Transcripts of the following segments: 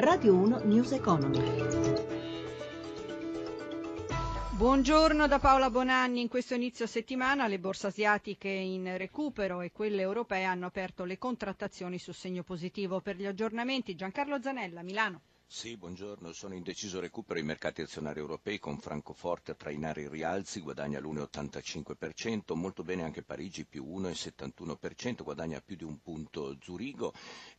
Radio 1 News Economy. Buongiorno da Paola Bonanni. In questo inizio settimana le borse asiatiche in recupero e quelle europee hanno aperto le contrattazioni su segno positivo. Per gli aggiornamenti Giancarlo Zanella, Milano. Sì, buongiorno. Sono in deciso recupero i mercati azionari europei con Francoforte a trainare i rialzi, guadagna l'1,85%, molto bene anche Parigi più 1,71%, guadagna più di un punto Zurigo,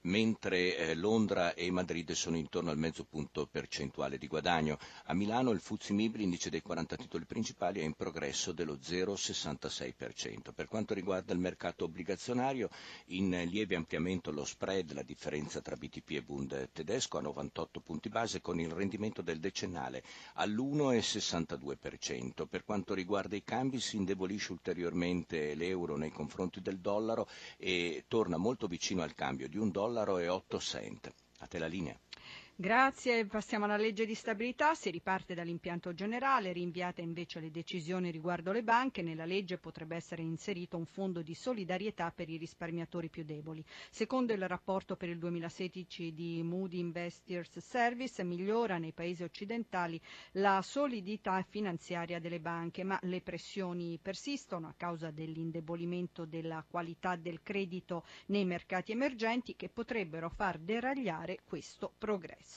mentre eh, Londra e Madrid sono intorno al mezzo punto percentuale di guadagno. A Milano il Fuzzi Mibli, indice dei 40 titoli principali, è in progresso dello 0,66%. Per quanto riguarda il mercato obbligazionario, in lieve ampliamento lo spread, la differenza tra BTP e Bund tedesco a 98 punti base con il rendimento del decennale all'1,62%. Per quanto riguarda i cambi si indebolisce ulteriormente l'euro nei confronti del dollaro e torna molto vicino al cambio di un dollaro e 8 cent. A te la linea. Grazie, passiamo alla legge di stabilità, si riparte dall'impianto generale, rinviate invece le decisioni riguardo le banche, nella legge potrebbe essere inserito un fondo di solidarietà per i risparmiatori più deboli. Secondo il rapporto per il 2016 di Moody Investors Service migliora nei paesi occidentali la solidità finanziaria delle banche, ma le pressioni persistono a causa dell'indebolimento della qualità del credito nei mercati emergenti che potrebbero far deragliare questo progresso.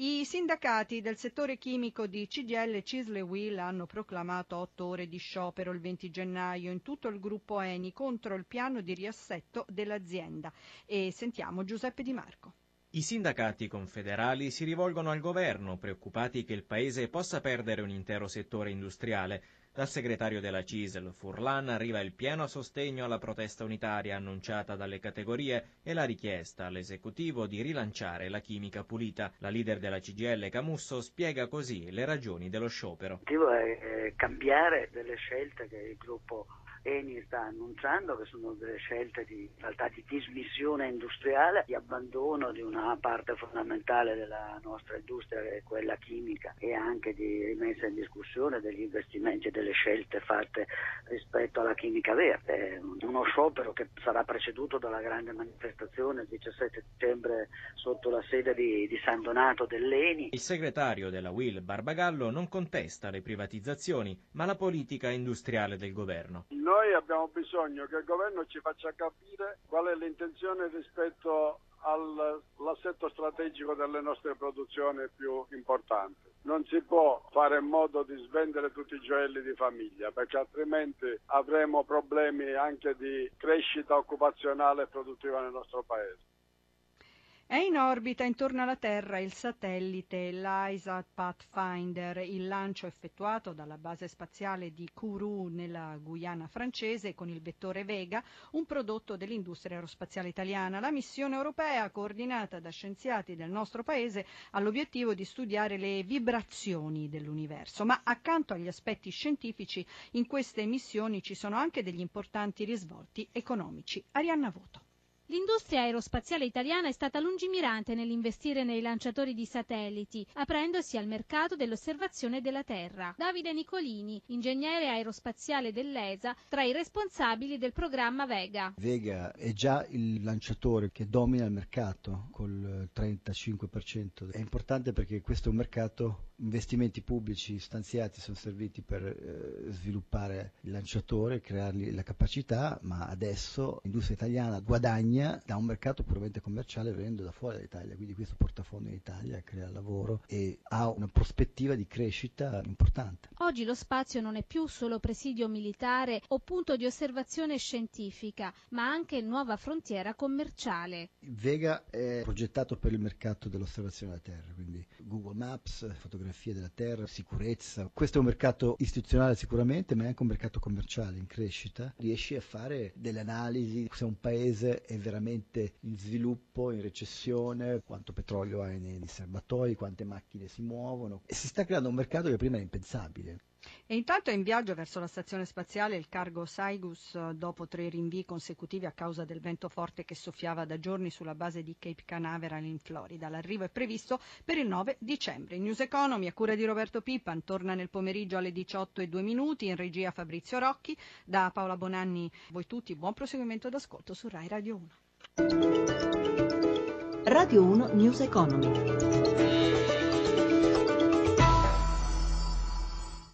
I sindacati del settore chimico di CGL, Cisle Will hanno proclamato otto ore di sciopero il 20 gennaio in tutto il gruppo Eni contro il piano di riassetto dell'azienda. E sentiamo Giuseppe Di Marco. I sindacati confederali si rivolgono al governo, preoccupati che il paese possa perdere un intero settore industriale. Dal segretario della CISL, Furlan, arriva il pieno sostegno alla protesta unitaria annunciata dalle categorie e la richiesta all'esecutivo di rilanciare la chimica pulita. La leader della CGL, Camusso, spiega così le ragioni dello sciopero. Motivo è cambiare delle scelte che il gruppo Eni sta annunciando che sono delle scelte di, in realtà di dismissione industriale, di abbandono di una parte fondamentale della nostra industria che è quella chimica e anche di rimessa in discussione degli investimenti e delle scelte fatte rispetto alla chimica verde. Uno sciopero che sarà preceduto dalla grande manifestazione il 17 dicembre sotto la sede di, di San Donato dell'Eni. Il segretario della Will Barbagallo non contesta le privatizzazioni, ma la politica industriale del governo. Noi abbiamo bisogno che il governo ci faccia capire qual è l'intenzione rispetto all'assetto strategico delle nostre produzioni più importanti. Non si può fare in modo di svendere tutti i gioielli di famiglia perché altrimenti avremo problemi anche di crescita occupazionale e produttiva nel nostro paese. È in orbita intorno alla Terra il satellite LISAT Pathfinder, il lancio effettuato dalla base spaziale di Kourou nella Guyana francese con il vettore Vega, un prodotto dell'industria aerospaziale italiana. La missione europea, coordinata da scienziati del nostro paese, ha l'obiettivo di studiare le vibrazioni dell'universo. Ma accanto agli aspetti scientifici, in queste missioni ci sono anche degli importanti risvolti economici. Arianna Voto. L'industria aerospaziale italiana è stata lungimirante nell'investire nei lanciatori di satelliti, aprendosi al mercato dell'osservazione della Terra. Davide Nicolini, ingegnere aerospaziale dell'ESA, tra i responsabili del programma Vega. Vega è già il lanciatore che domina il mercato col 35%. È importante perché questo è un mercato investimenti pubblici stanziati sono serviti per eh, sviluppare il lanciatore, creargli la capacità, ma adesso l'industria italiana guadagna da un mercato puramente commerciale venendo da fuori dall'Italia, quindi questo portafoglio in Italia crea lavoro e ha una prospettiva di crescita importante. Oggi lo spazio non è più solo presidio militare o punto di osservazione scientifica, ma anche nuova frontiera commerciale. Vega è progettato per il mercato dell'osservazione della Terra, quindi Google Maps, fotografia della terra, sicurezza. Questo è un mercato istituzionale sicuramente, ma è anche un mercato commerciale in crescita. Riesci a fare delle analisi se un paese è veramente in sviluppo, in recessione, quanto petrolio hai nei serbatoi, quante macchine si muovono. E si sta creando un mercato che prima era impensabile. E intanto è in viaggio verso la stazione spaziale il cargo Saigus dopo tre rinvii consecutivi a causa del vento forte che soffiava da giorni sulla base di Cape Canaveral in Florida. L'arrivo è previsto per il 9 dicembre. News Economy a cura di Roberto Pippan torna nel pomeriggio alle 18 e 2 minuti in regia Fabrizio Rocchi. Da Paola Bonanni voi tutti buon proseguimento d'ascolto su Rai Radio 1. Radio 1 News Economy.